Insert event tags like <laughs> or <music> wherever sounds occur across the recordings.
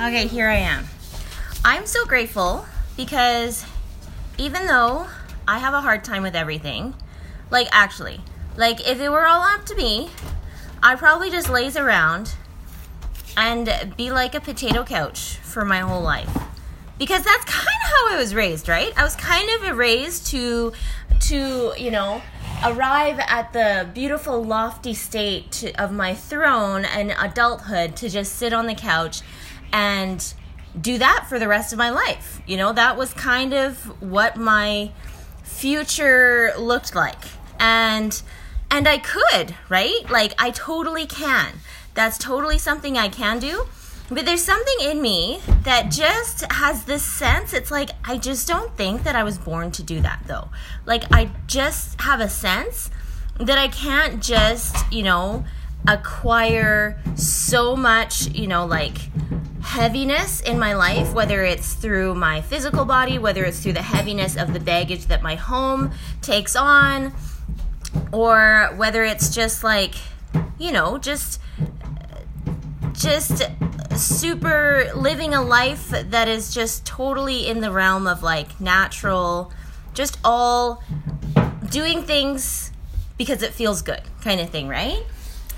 Okay, here I am. I'm so grateful because even though I have a hard time with everything, like actually, like if it were all up to me, I'd probably just laze around and be like a potato couch for my whole life. Because that's kind of how I was raised, right? I was kind of raised to to, you know, arrive at the beautiful lofty state of my throne and adulthood to just sit on the couch and do that for the rest of my life. You know, that was kind of what my future looked like. And and I could, right? Like I totally can. That's totally something I can do. But there's something in me that just has this sense. It's like I just don't think that I was born to do that though. Like I just have a sense that I can't just, you know, acquire so much, you know, like heaviness in my life, whether it's through my physical body, whether it's through the heaviness of the baggage that my home takes on, or whether it's just like, you know, just just super living a life that is just totally in the realm of like natural, just all doing things because it feels good kind of thing, right?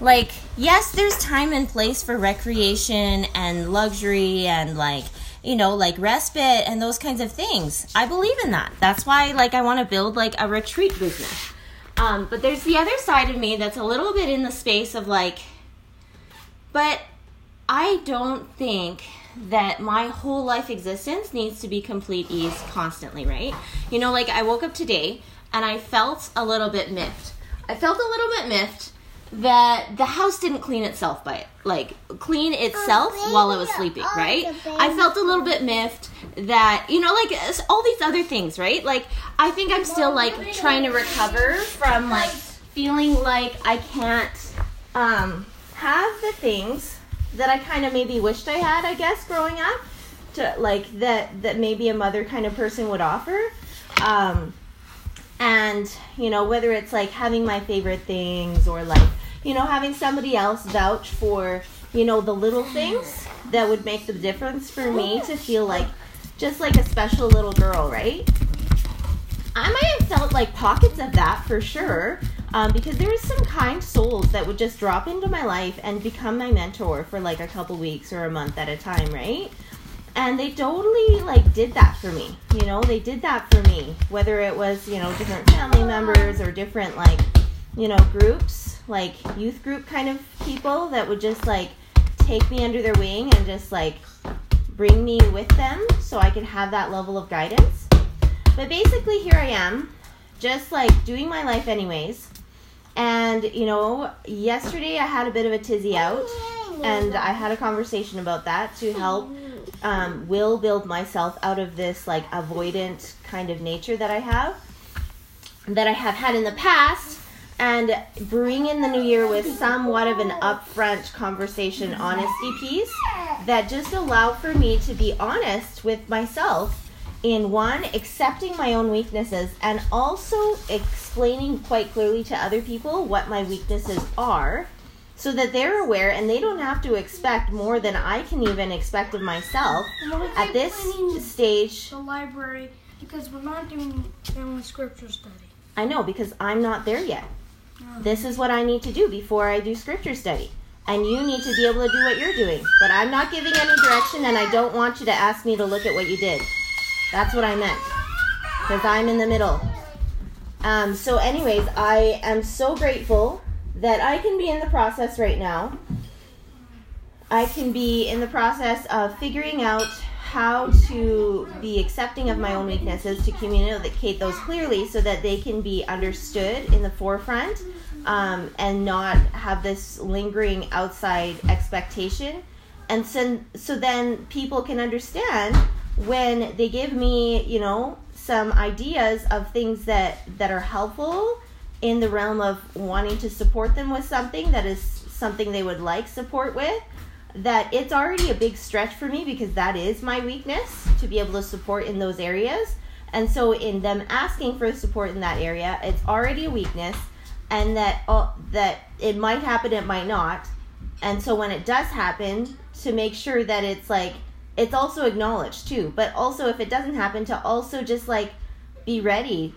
Like, yes, there's time and place for recreation and luxury and like, you know, like respite and those kinds of things. I believe in that. That's why like I want to build like a retreat business. Um, but there's the other side of me that's a little bit in the space of like, but I don't think that my whole life existence needs to be complete ease constantly, right? You know, like I woke up today and I felt a little bit miffed. I felt a little bit miffed that the house didn't clean itself by it, like clean itself while I was sleeping, right? I felt a little bit miffed that you know, like all these other things, right? Like I think I'm still like trying to recover from like feeling like I can't um, have the things that I kind of maybe wished I had, I guess, growing up, to like that that maybe a mother kind of person would offer. Um, and you know whether it's like having my favorite things or like you know having somebody else vouch for you know the little things that would make the difference for me to feel like just like a special little girl right? I might have felt like pockets of that for sure um, because there was some kind souls that would just drop into my life and become my mentor for like a couple weeks or a month at a time right? And they totally like did that for me you know? They did that for me whether it was you know different family members or different like you know groups like youth group kind of people that would just like take me under their wing and just like bring me with them so i could have that level of guidance. But basically here i am just like doing my life anyways. And you know yesterday i had a bit of a tizzy out and i had a conversation about that to help um, will build myself out of this like avoidant kind of nature that I have, that I have had in the past, and bring in the new year with somewhat of an upfront conversation honesty piece that just allow for me to be honest with myself in one accepting my own weaknesses and also explaining quite clearly to other people what my weaknesses are so that they're aware and they don't have to expect more than I can even expect of myself at this stage. The library because we're not doing family scripture study. I know because I'm not there yet. This is what I need to do before I do scripture study. And you need to be able to do what you're doing. But I'm not giving any direction and I don't want you to ask me to look at what you did. That's what I meant. Because I'm in the middle. Um, so, anyways, I am so grateful that I can be in the process right now. I can be in the process of figuring out how to be accepting of my own weaknesses to communicate those clearly so that they can be understood in the forefront um, and not have this lingering outside expectation. And so, so then people can understand when they give me, you know, some ideas of things that, that are helpful in the realm of wanting to support them with something that is something they would like support with that it's already a big stretch for me because that is my weakness to be able to support in those areas and so in them asking for support in that area it's already a weakness and that uh, that it might happen it might not and so when it does happen to make sure that it's like it's also acknowledged too. But also if it doesn't happen to also just like be ready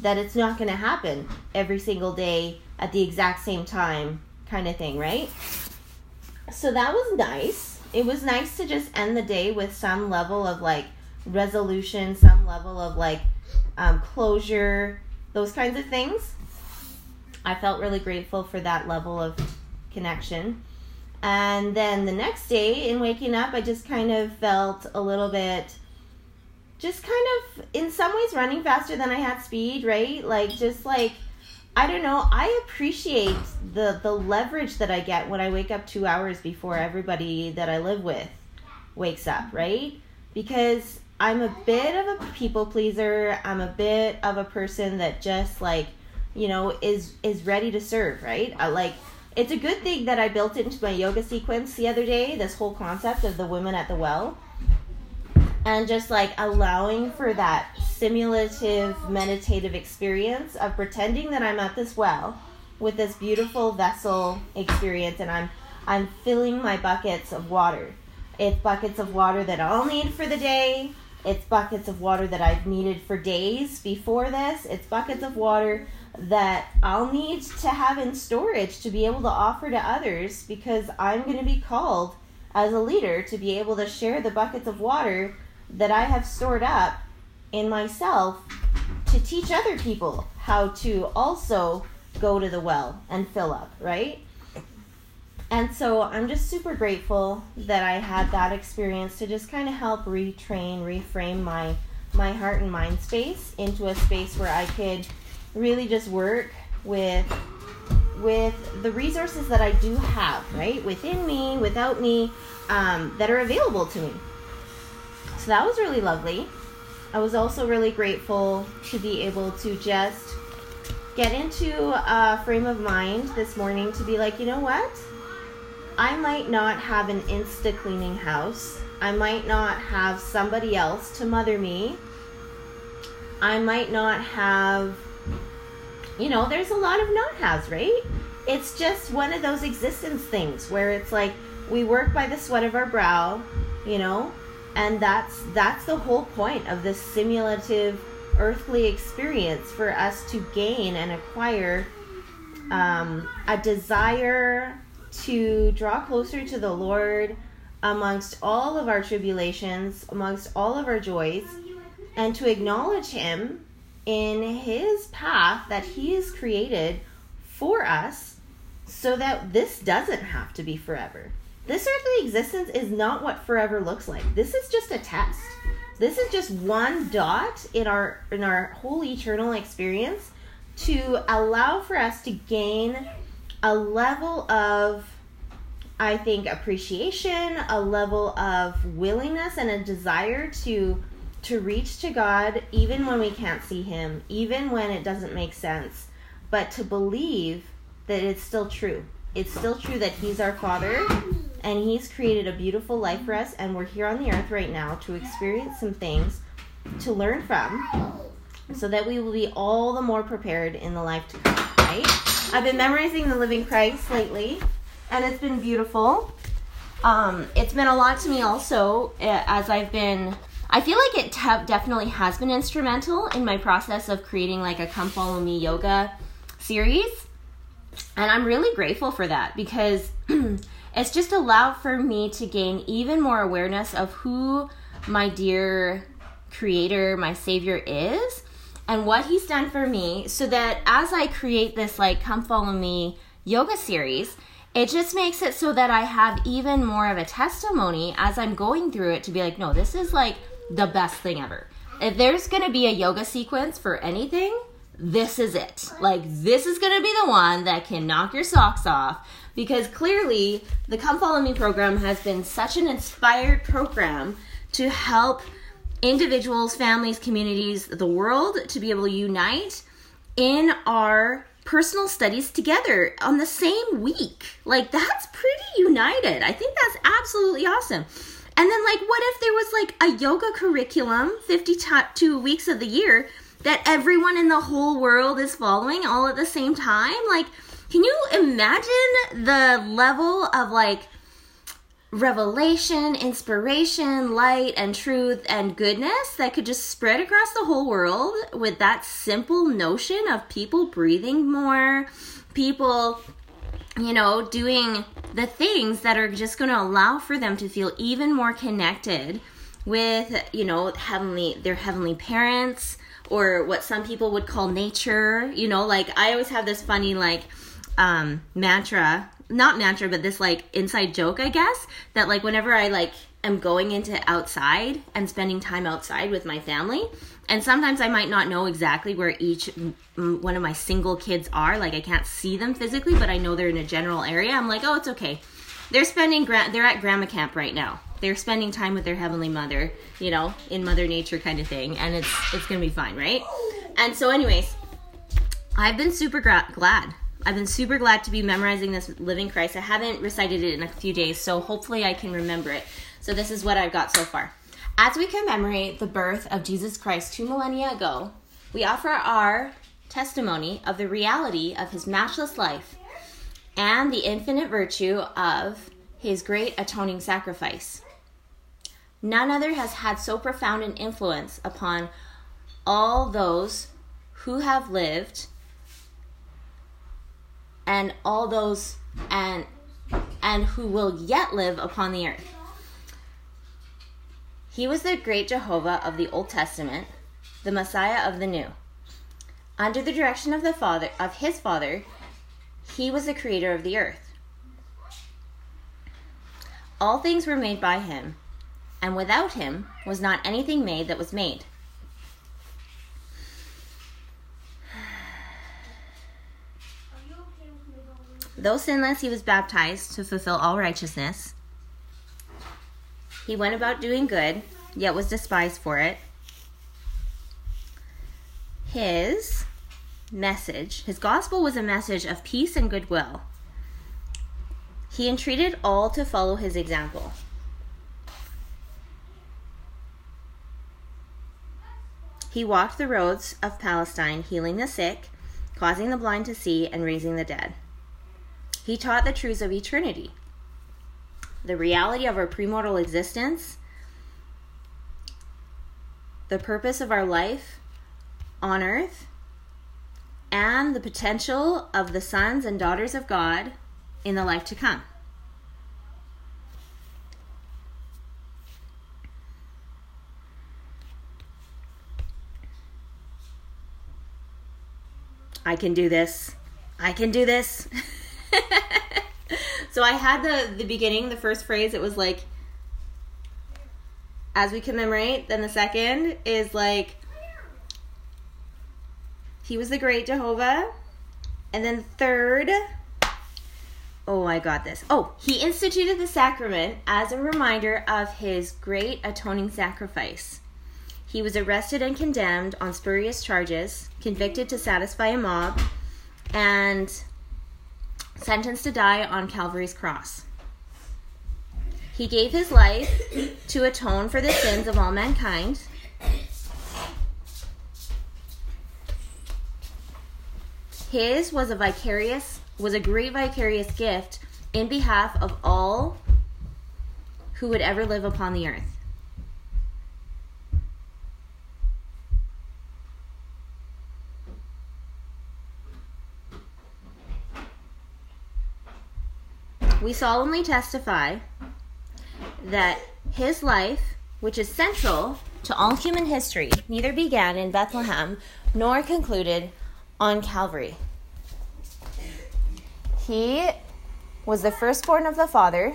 that it's not going to happen every single day at the exact same time kind of thing, right? So that was nice. It was nice to just end the day with some level of like resolution, some level of like um, closure, those kinds of things. I felt really grateful for that level of connection. And then the next day, in waking up, I just kind of felt a little bit, just kind of, in some ways, running faster than I had speed, right? Like, just like, I don't know. I appreciate the the leverage that I get when I wake up two hours before everybody that I live with wakes up, right? Because I'm a bit of a people pleaser. I'm a bit of a person that just like, you know, is is ready to serve, right? I like it's a good thing that I built into my yoga sequence the other day, this whole concept of the women at the well. And just like allowing for that simulative meditative experience of pretending that I'm at this well with this beautiful vessel experience and I'm I'm filling my buckets of water. It's buckets of water that I'll need for the day. It's buckets of water that I've needed for days before this. It's buckets of water that I'll need to have in storage to be able to offer to others because I'm going to be called as a leader to be able to share the buckets of water that I have stored up in myself to teach other people how to also go to the well and fill up, right? And so I'm just super grateful that I had that experience to just kind of help retrain, reframe my my heart and mind space into a space where I could really just work with with the resources that I do have, right? Within me, without me, um, that are available to me. So that was really lovely. I was also really grateful to be able to just get into a frame of mind this morning to be like, you know what? I might not have an insta cleaning house. I might not have somebody else to mother me. I might not have, you know, there's a lot of not has, right? It's just one of those existence things where it's like we work by the sweat of our brow, you know, and that's that's the whole point of this simulative earthly experience for us to gain and acquire um, a desire to draw closer to the Lord amongst all of our tribulations, amongst all of our joys, and to acknowledge Him in His path that He has created for us so that this doesn't have to be forever. This earthly existence is not what forever looks like. This is just a test. This is just one dot in our in our whole eternal experience to allow for us to gain a level of I think appreciation, a level of willingness and a desire to to reach to God even when we can't see him, even when it doesn't make sense, but to believe that it's still true. It's still true that he's our father and he's created a beautiful life for us and we're here on the earth right now to experience some things to learn from so that we will be all the more prepared in the life to come, right? I've been memorizing the living Christ lately and it's been beautiful. Um, it's been a lot to me also eh, as I've been. I feel like it te- definitely has been instrumental in my process of creating like a Come Follow Me yoga series. And I'm really grateful for that because <clears throat> it's just allowed for me to gain even more awareness of who my dear creator, my savior is and what he's done for me so that as I create this like Come Follow Me yoga series, it just makes it so that I have even more of a testimony as I'm going through it to be like, no, this is like the best thing ever. If there's gonna be a yoga sequence for anything, this is it. Like, this is gonna be the one that can knock your socks off because clearly the Come Follow Me program has been such an inspired program to help individuals, families, communities, the world to be able to unite in our personal studies together on the same week. Like that's pretty united. I think that's absolutely awesome. And then like what if there was like a yoga curriculum 52 weeks of the year that everyone in the whole world is following all at the same time? Like can you imagine the level of like revelation, inspiration, light, and truth and goodness that could just spread across the whole world with that simple notion of people breathing more, people, you know, doing the things that are just going to allow for them to feel even more connected with, you know, heavenly, their heavenly parents or what some people would call nature, you know, like I always have this funny, like, um, mantra not mantra, but this like inside joke, I guess, that like whenever I like am going into outside and spending time outside with my family, and sometimes I might not know exactly where each one of my single kids are. Like I can't see them physically, but I know they're in a general area. I'm like, oh, it's okay. They're spending gra- they're at grandma camp right now. They're spending time with their heavenly mother, you know, in Mother Nature kind of thing, and it's it's gonna be fine, right? And so, anyways, I've been super gra- glad I've been super glad to be memorizing this Living Christ. I haven't recited it in a few days, so hopefully I can remember it. So this is what I've got so far. As we commemorate the birth of Jesus Christ two millennia ago, we offer our testimony of the reality of his matchless life and the infinite virtue of his great atoning sacrifice. None other has had so profound an influence upon all those who have lived and all those and and who will yet live upon the earth. He was the great Jehovah of the Old Testament, the Messiah of the New. Under the direction of the Father of his Father, he was the creator of the earth. All things were made by him, and without him was not anything made that was made. Though sinless, he was baptized to fulfill all righteousness. He went about doing good, yet was despised for it. His message, his gospel was a message of peace and goodwill. He entreated all to follow his example. He walked the roads of Palestine, healing the sick, causing the blind to see, and raising the dead. He taught the truths of eternity, the reality of our premortal existence, the purpose of our life on earth, and the potential of the sons and daughters of God in the life to come. I can do this. I can do this. <laughs> <laughs> so I had the the beginning, the first phrase. It was like, as we commemorate. Then the second is like, he was the great Jehovah, and then third. Oh, I got this. Oh, he instituted the sacrament as a reminder of his great atoning sacrifice. He was arrested and condemned on spurious charges, convicted to satisfy a mob, and sentenced to die on Calvary's cross. He gave his life to atone for the sins of all mankind. His was a vicarious was a great vicarious gift in behalf of all who would ever live upon the earth. We solemnly testify that his life, which is central to all human history, neither began in Bethlehem nor concluded on Calvary. He was the firstborn of the Father,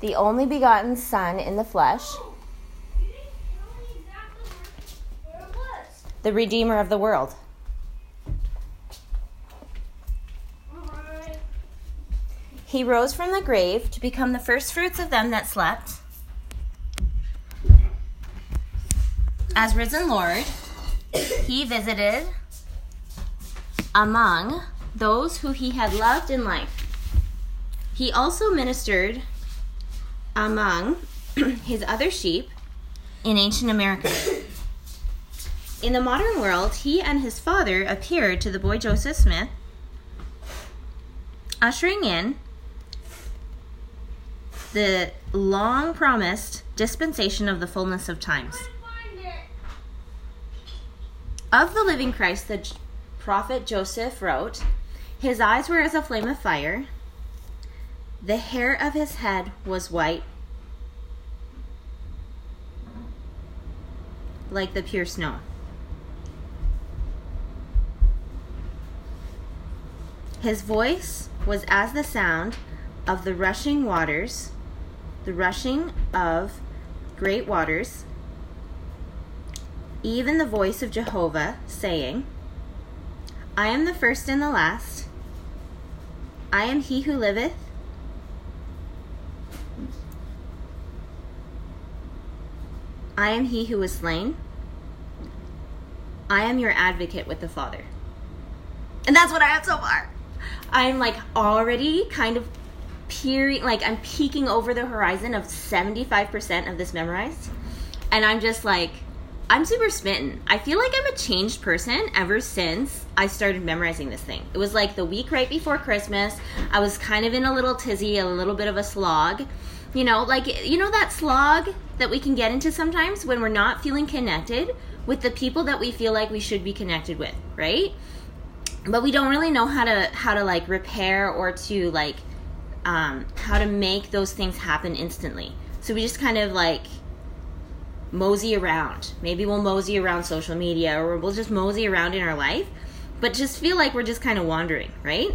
the only begotten Son in the flesh, the Redeemer of the world. He rose from the grave to become the first fruits of them that slept. As risen Lord, he visited among those who he had loved in life. He also ministered among <clears throat> his other sheep in ancient America. In the modern world, he and his father appeared to the boy Joseph Smith, ushering in the long promised dispensation of the fullness of times. Of the living Christ, the prophet Joseph wrote, His eyes were as a flame of fire, the hair of his head was white, like the pure snow. His voice was as the sound of the rushing waters, the rushing of great waters, even the voice of Jehovah, saying, I am the first and the last. I am he who liveth. I am he who was slain. I am your advocate with the Father. And that's what I have so far. I'm like already kind of peering, like I'm peeking over the horizon of 75% of this memorized. And I'm just like, I'm super smitten. I feel like I'm a changed person ever since I started memorizing this thing. It was like the week right before Christmas. I was kind of in a little tizzy, a little bit of a slog. You know, like, you know that slog that we can get into sometimes when we're not feeling connected with the people that we feel like we should be connected with, right? But we don't really know how to how to like repair or to like um, how to make those things happen instantly. So we just kind of like mosey around. Maybe we'll mosey around social media or we'll just mosey around in our life, but just feel like we're just kind of wandering, right?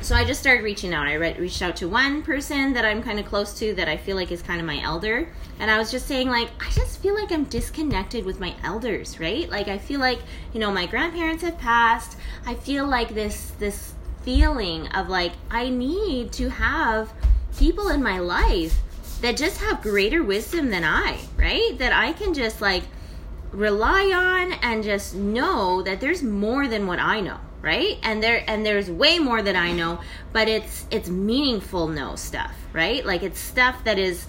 So I just started reaching out. I re- reached out to one person that I'm kind of close to that I feel like is kind of my elder. And I was just saying, like, I just feel like I'm disconnected with my elders, right? Like, I feel like, you know, my grandparents have passed. I feel like this, this feeling of like, I need to have people in my life that just have greater wisdom than I, right? That I can just like rely on and just know that there's more than what I know, right? And there and there's way more that I know, but it's it's meaningful know stuff, right? Like it's stuff that is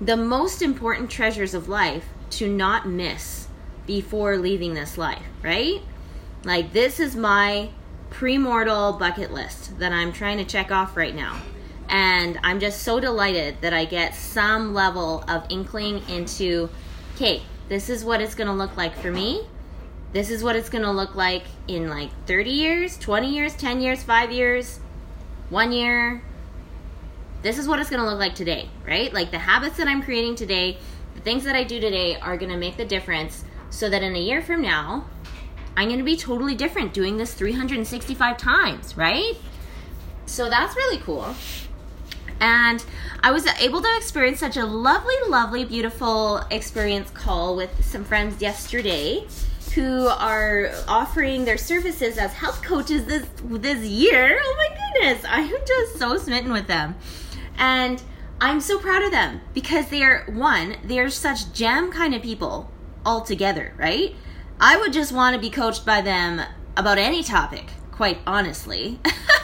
the most important treasures of life to not miss before leaving this life, right? Like this is my premortal bucket list that I'm trying to check off right now. And I'm just so delighted that I get some level of inkling into, okay, this is what it's going to look like for me. This is what it's going to look like in like 30 years, 20 years, 10 years, 5 years, 1 year. This is what it's going to look like today, right? Like the habits that I'm creating today, the things that I do today are going to make the difference so that in a year from now, I'm going to be totally different doing this 365 times, right? So that's really cool. And I was able to experience such a lovely, lovely, beautiful experience call with some friends yesterday who are offering their services as health coaches this this year. Oh my goodness, I am just so smitten with them. And I'm so proud of them because they are one, they're such gem kind of people altogether, right? I would just want to be coached by them about any topic, quite honestly.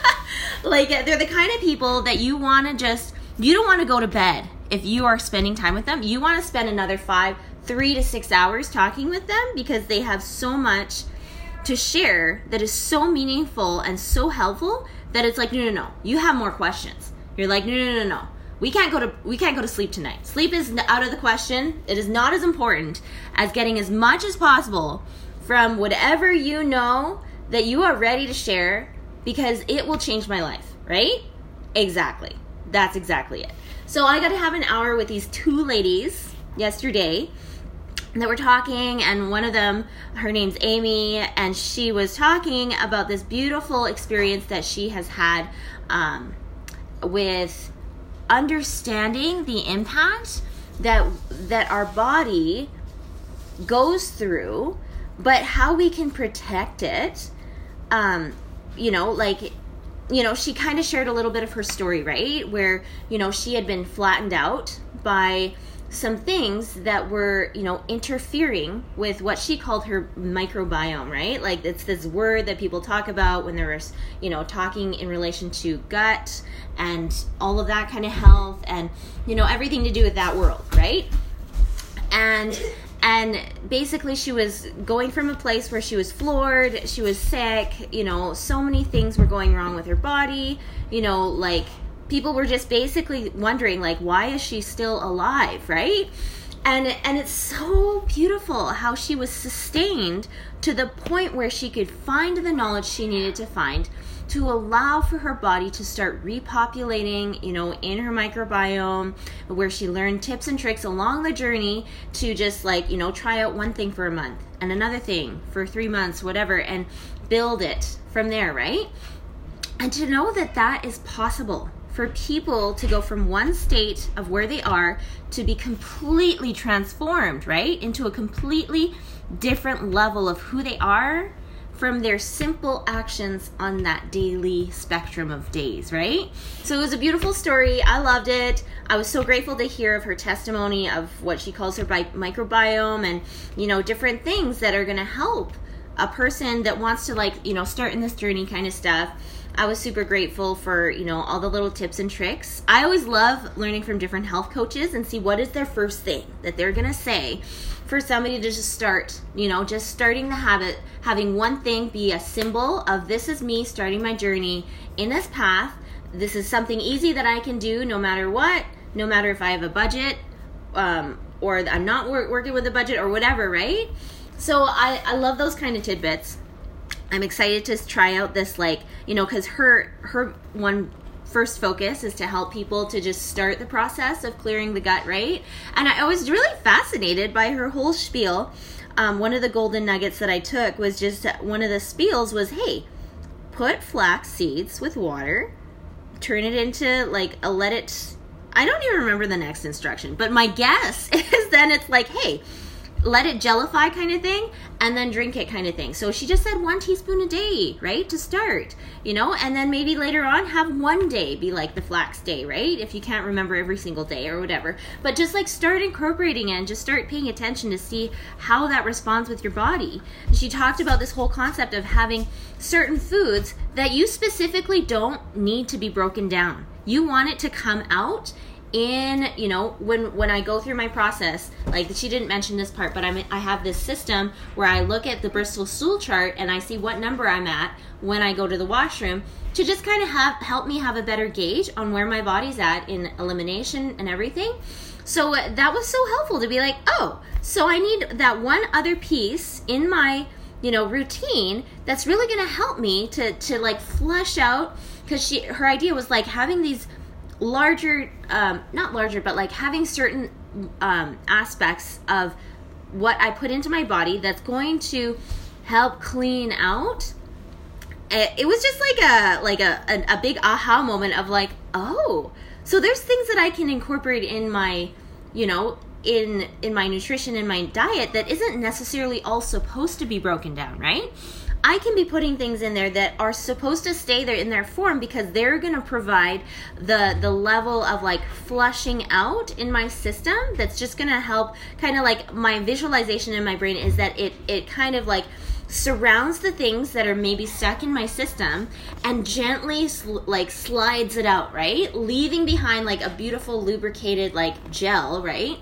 <laughs> like they're the kind of people that you want to just you don't want to go to bed if you are spending time with them. You want to spend another 5 3 to 6 hours talking with them because they have so much to share that is so meaningful and so helpful that it's like no no no, you have more questions. You're like no no no no. We can't go to we can't go to sleep tonight. Sleep is out of the question. It is not as important as getting as much as possible from whatever you know that you are ready to share because it will change my life, right? Exactly. That's exactly it. So I got to have an hour with these two ladies yesterday that were talking and one of them her name's amy and she was talking about this beautiful experience that she has had um, with understanding the impact that that our body goes through but how we can protect it um, you know like you know she kind of shared a little bit of her story right? Where you know she had been flattened out by some things that were you know interfering with what she called her microbiome right? Like it's this word that people talk about when they're you know talking in relation to gut and all of that kind of health and you know everything to do with that world right? And and basically she was going from a place where she was floored she was sick you know so many things were going wrong with her body you know like people were just basically wondering like why is she still alive, right? And and it's so beautiful how she was sustained to the point where she could find the knowledge she needed to find to allow for her body to start repopulating, you know, in her microbiome, where she learned tips and tricks along the journey to just like, you know, try out one thing for a month and another thing for three months, whatever, and build it from there, right? And to know that that is possible for people to go from one state of where they are to be completely transformed, right? Into a completely different level of who they are from their simple actions on that daily spectrum of days, right? So it was a beautiful story. I loved it. I was so grateful to hear of her testimony of what she calls her microbiome and, you know, different things that are going to help a person that wants to, like, you know, start in this journey kind of stuff. I was super grateful for, you know, all the little tips and tricks. I always love learning from different health coaches and see what is their first thing that they're going to say for somebody to just start, you know, just starting the habit, having one thing be a symbol of this is me starting my journey in this path. This is something easy that I can do no matter what, no matter if I have a budget um, or I'm not wor- working with a budget or whatever, right? So I, I love those kind of tidbits. I'm excited to try out this like, you know, cuz her her one first focus is to help people to just start the process of clearing the gut, right? And I was really fascinated by her whole spiel. Um, one of the golden nuggets that I took was just one of the spiels was, hey, put flax seeds with water, turn it into like a let it. I don't even remember the next instruction, but my guess <laughs> is then it's like, hey, let it jellify kind of thing and then drink it kind of thing. So she just said one teaspoon a day, right? To start, you know, and then maybe later on have one day be like the flax day, right? If you can't remember every single day or whatever. But just like start incorporating it and just start paying attention to see how that responds with your body. She talked about this whole concept of having certain foods that you specifically don't need to be broken down. You want it to come out in you know when when i go through my process like she didn't mention this part but i'm i have this system where i look at the bristol stool chart and i see what number i'm at when i go to the washroom to just kind of have help me have a better gauge on where my body's at in elimination and everything. So uh, that was so helpful to be like oh so i need that one other piece in my you know routine that's really going to help me to to like flush out because she her idea was like having these larger um, not larger but like having certain um, aspects of what i put into my body that's going to help clean out. It, it was just like a like a, a, a big aha moment of like oh so there's things that i can incorporate in my you know in in my nutrition in my diet that isn't necessarily all supposed to be broken down right I can be putting things in there that are supposed to stay there in their form because they're going to provide the the level of like flushing out in my system that's just going to help kind of like my visualization in my brain is that it it kind of like surrounds the things that are maybe stuck in my system and gently sl- like slides it out right? Leaving behind like a beautiful lubricated like gel right?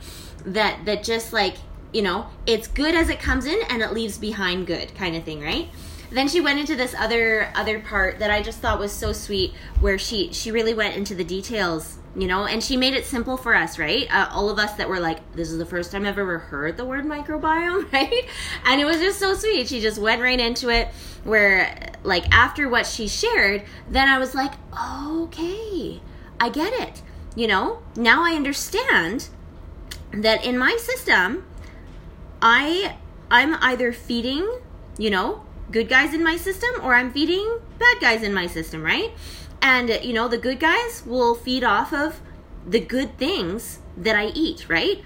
That that just like you know it's good as it comes in and it leaves behind good kind of thing right then she went into this other other part that I just thought was so sweet, where she she really went into the details, you know, and she made it simple for us, right? Uh, all of us that were like, this is the first time I've ever heard the word microbiome, <laughs> right? And it was just so sweet. She just went right into it. Where like after what she shared, then I was like, okay, I get it. You know, now I understand that in my system, I I'm either feeding, you know, good guys in my system or I'm feeding bad guys in my system, right? And you know, the good guys will feed off of the good things that I eat, right?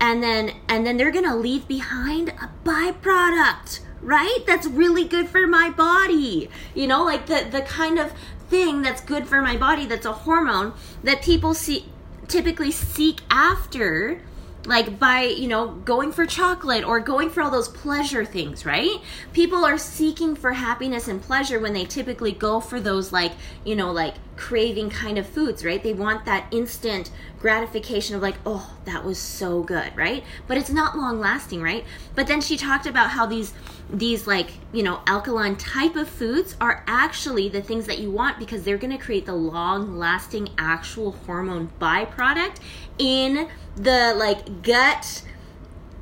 And then and then they're going to leave behind a byproduct, right? That's really good for my body. You know, like the the kind of thing that's good for my body that's a hormone that people see typically seek after like by you know going for chocolate or going for all those pleasure things right people are seeking for happiness and pleasure when they typically go for those like you know like craving kind of foods, right? They want that instant gratification of like, oh, that was so good, right? But it's not long lasting, right? But then she talked about how these these like, you know, alkaline type of foods are actually the things that you want because they're going to create the long lasting actual hormone byproduct in the like gut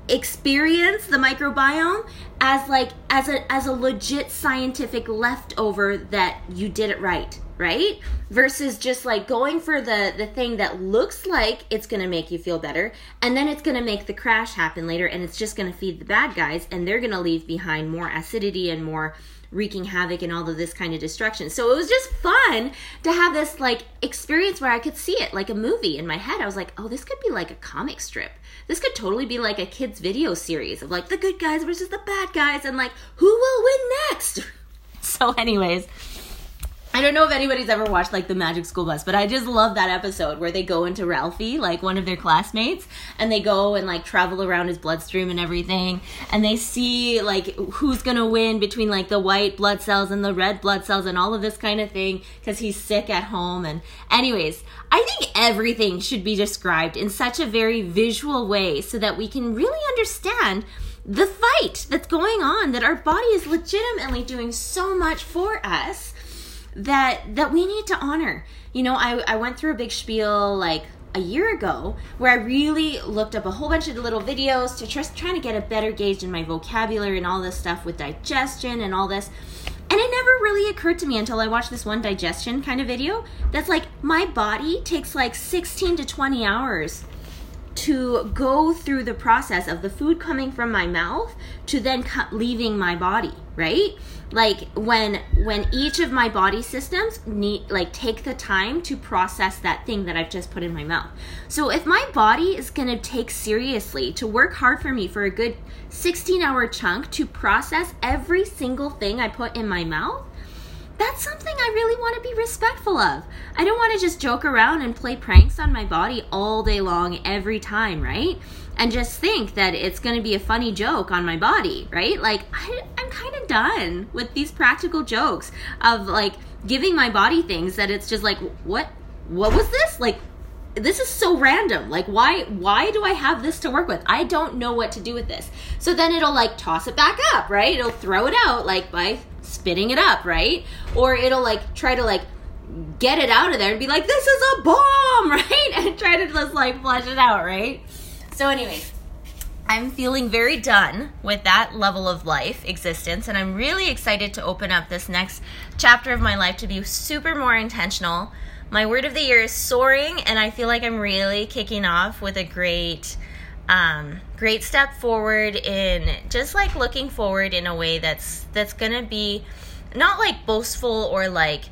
experience the microbiome as like as a as a legit scientific leftover that you did it right right? Versus just like going for the the thing that looks like it's going to make you feel better and then it's going to make the crash happen later and it's just going to feed the bad guys and they're going to leave behind more acidity and more wreaking havoc and all of this kind of destruction. So it was just fun to have this like experience where I could see it like a movie in my head. I was like, "Oh, this could be like a comic strip. This could totally be like a kids video series of like the good guys versus the bad guys and like who will win next." <laughs> So anyways, I don't know if anybody's ever watched like the Magic School Bus, but I just love that episode where they go into Ralphie, like one of their classmates, and they go and like travel around his bloodstream and everything, and they see like who's gonna win between like the white blood cells and the red blood cells and all of this kind of thing because he's sick at home. And, anyways, I think everything should be described in such a very visual way so that we can really understand the fight that's going on, that our body is legitimately doing so much for us that that we need to honor. You know, I I went through a big spiel like a year ago where I really looked up a whole bunch of little videos to just trying to get a better gauge in my vocabulary and all this stuff with digestion and all this. And it never really occurred to me until I watched this one digestion kind of video that's like my body takes like 16 to 20 hours to go through the process of the food coming from my mouth to then leaving my body, right? Like when when each of my body systems need like take the time to process that thing that I've just put in my mouth. So if my body is going to take seriously to work hard for me for a good 16 hour chunk to process every single thing I put in my mouth, that's something I really want to be respectful of. I don't want to just joke around and play pranks on my body all day long every time, right? And just think that it's going to be a funny joke on my body, right? Like, I, I'm kind of done with these practical jokes of like giving my body things that it's just like, what? What was this? Like, this is so random like why why do i have this to work with i don't know what to do with this so then it'll like toss it back up right it'll throw it out like by spitting it up, right? Or it'll like try to like get it out of there and be like, this is a bomb, <laughs> right? And try to just like flush it out, right? So, anyways, I'm feeling very done with that level of life existence, and I'm really excited to open up this next chapter of my life to be super more intentional. My word of the year is soaring, and I feel like I'm really kicking off with a great um, great step forward in just like looking forward in a way that's that's gonna be not like boastful or like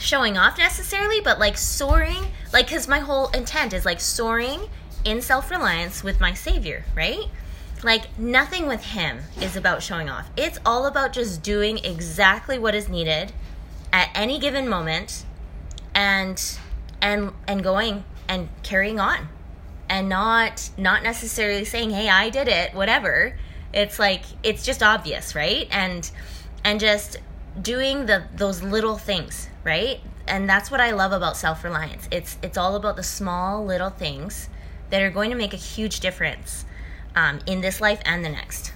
showing off necessarily but like soaring like because my whole intent is like soaring in self-reliance with my savior right? Like nothing with him is about showing off. It's all about just doing exactly what is needed at any given moment and and and going and carrying on. And not not necessarily saying hey i did it whatever. It's like it's just obvious right? And and just doing the those little things right? And that's what i love about self-reliance. It's it's all about the small little things that are going to make a huge difference um, in this life and the next